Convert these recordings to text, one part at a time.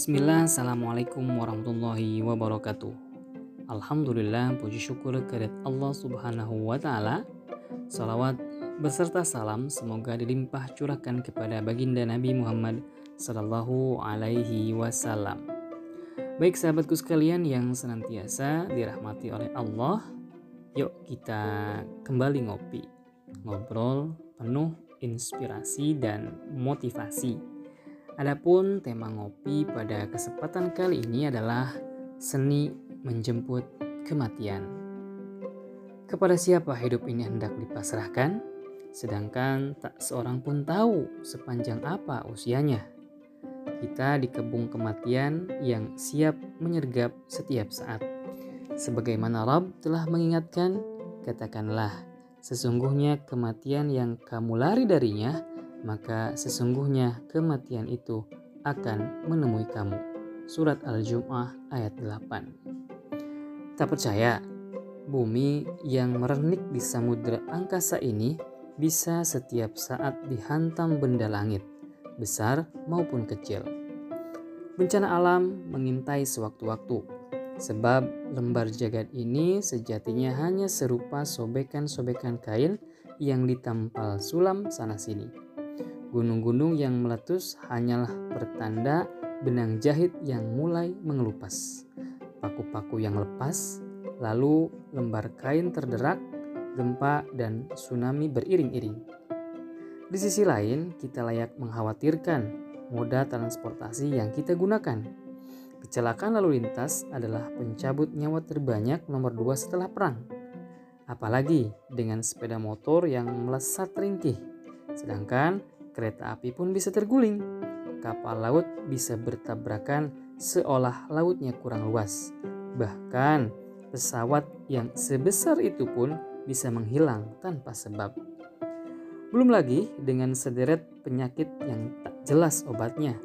Bismillah, Assalamualaikum warahmatullahi wabarakatuh. Alhamdulillah, puji syukur kehadirat Allah subhanahu wa ta'ala. Salawat beserta salam semoga dilimpah curahkan kepada baginda Nabi Muhammad sallallahu alaihi wasallam. Baik sahabatku sekalian yang senantiasa dirahmati oleh Allah, yuk kita kembali ngopi, ngobrol penuh inspirasi dan motivasi Adapun tema ngopi pada kesempatan kali ini adalah seni menjemput kematian. Kepada siapa hidup ini hendak dipasrahkan, sedangkan tak seorang pun tahu sepanjang apa usianya. Kita dikebung kematian yang siap menyergap setiap saat. Sebagaimana Rob telah mengingatkan, katakanlah, sesungguhnya kematian yang kamu lari darinya maka sesungguhnya kematian itu akan menemui kamu. Surat Al-Jum'ah ayat 8. Tak percaya, bumi yang merenik di samudera angkasa ini bisa setiap saat dihantam benda langit, besar maupun kecil. Bencana alam mengintai sewaktu-waktu, sebab lembar jagat ini sejatinya hanya serupa sobekan-sobekan kain yang ditampal sulam sana-sini. Gunung-gunung yang meletus hanyalah pertanda benang jahit yang mulai mengelupas. Paku-paku yang lepas, lalu lembar kain terderak, gempa dan tsunami beriring-iring. Di sisi lain, kita layak mengkhawatirkan moda transportasi yang kita gunakan. Kecelakaan lalu lintas adalah pencabut nyawa terbanyak nomor dua setelah perang. Apalagi dengan sepeda motor yang melesat ringkih. Sedangkan kereta api pun bisa terguling. Kapal laut bisa bertabrakan seolah lautnya kurang luas. Bahkan pesawat yang sebesar itu pun bisa menghilang tanpa sebab. Belum lagi dengan sederet penyakit yang tak jelas obatnya.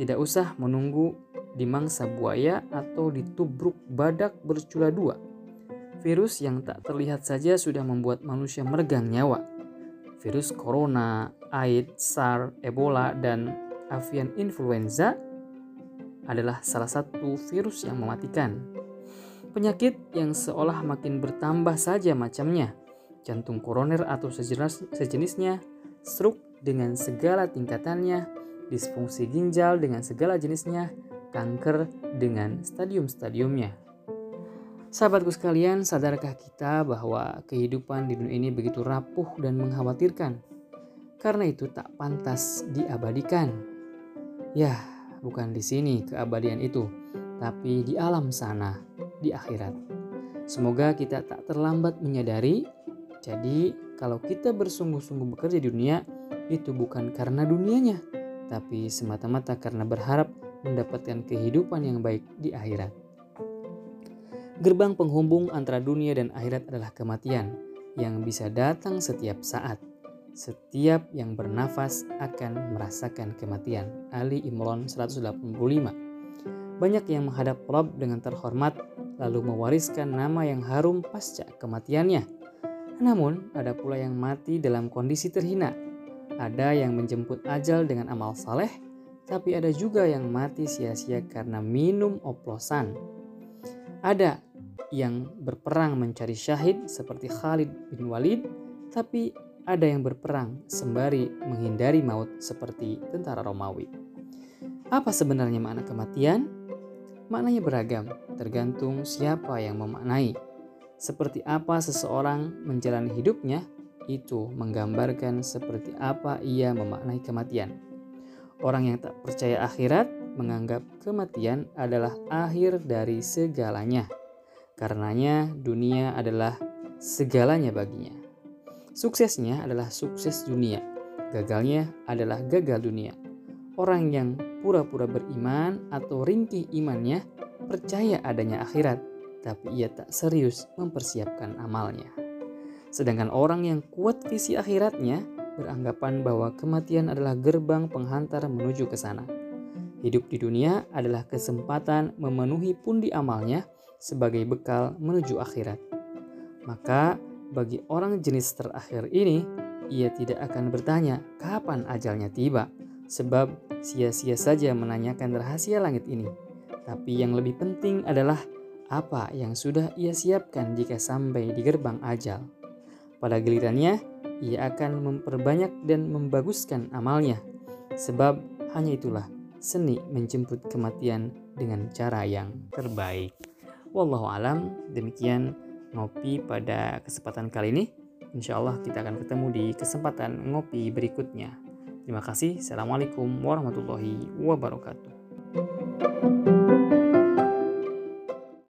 Tidak usah menunggu di mangsa buaya atau ditubruk badak bercula dua. Virus yang tak terlihat saja sudah membuat manusia meregang nyawa virus corona, AIDS, SARS, Ebola, dan avian influenza adalah salah satu virus yang mematikan. Penyakit yang seolah makin bertambah saja macamnya, jantung koroner atau sejenis, sejenisnya, stroke dengan segala tingkatannya, disfungsi ginjal dengan segala jenisnya, kanker dengan stadium-stadiumnya. Sahabatku sekalian, sadarkah kita bahwa kehidupan di dunia ini begitu rapuh dan mengkhawatirkan? Karena itu tak pantas diabadikan. Ya, bukan di sini keabadian itu, tapi di alam sana, di akhirat. Semoga kita tak terlambat menyadari. Jadi, kalau kita bersungguh-sungguh bekerja di dunia, itu bukan karena dunianya, tapi semata-mata karena berharap mendapatkan kehidupan yang baik di akhirat. Gerbang penghubung antara dunia dan akhirat adalah kematian yang bisa datang setiap saat. Setiap yang bernafas akan merasakan kematian. Ali Imran 185. Banyak yang menghadap Rob dengan terhormat lalu mewariskan nama yang harum pasca kematiannya. Namun ada pula yang mati dalam kondisi terhina. Ada yang menjemput ajal dengan amal saleh, tapi ada juga yang mati sia-sia karena minum oplosan. Ada yang berperang mencari syahid seperti Khalid bin Walid, tapi ada yang berperang sembari menghindari maut seperti tentara Romawi. Apa sebenarnya makna kematian? Maknanya beragam, tergantung siapa yang memaknai. Seperti apa seseorang menjalani hidupnya, itu menggambarkan seperti apa ia memaknai kematian. Orang yang tak percaya akhirat menganggap kematian adalah akhir dari segalanya. Karenanya dunia adalah segalanya baginya. Suksesnya adalah sukses dunia, gagalnya adalah gagal dunia. Orang yang pura-pura beriman atau ringkih imannya percaya adanya akhirat, tapi ia tak serius mempersiapkan amalnya. Sedangkan orang yang kuat visi akhiratnya beranggapan bahwa kematian adalah gerbang penghantar menuju ke sana. Hidup di dunia adalah kesempatan memenuhi pundi amalnya sebagai bekal menuju akhirat. Maka bagi orang jenis terakhir ini, ia tidak akan bertanya kapan ajalnya tiba, sebab sia-sia saja menanyakan rahasia langit ini. Tapi yang lebih penting adalah apa yang sudah ia siapkan jika sampai di gerbang ajal. Pada gilirannya, ia akan memperbanyak dan membaguskan amalnya, sebab hanya itulah seni menjemput kematian dengan cara yang terbaik. Wallahu alam, demikian ngopi pada kesempatan kali ini. Insya Allah kita akan ketemu di kesempatan ngopi berikutnya. Terima kasih. Assalamualaikum warahmatullahi wabarakatuh.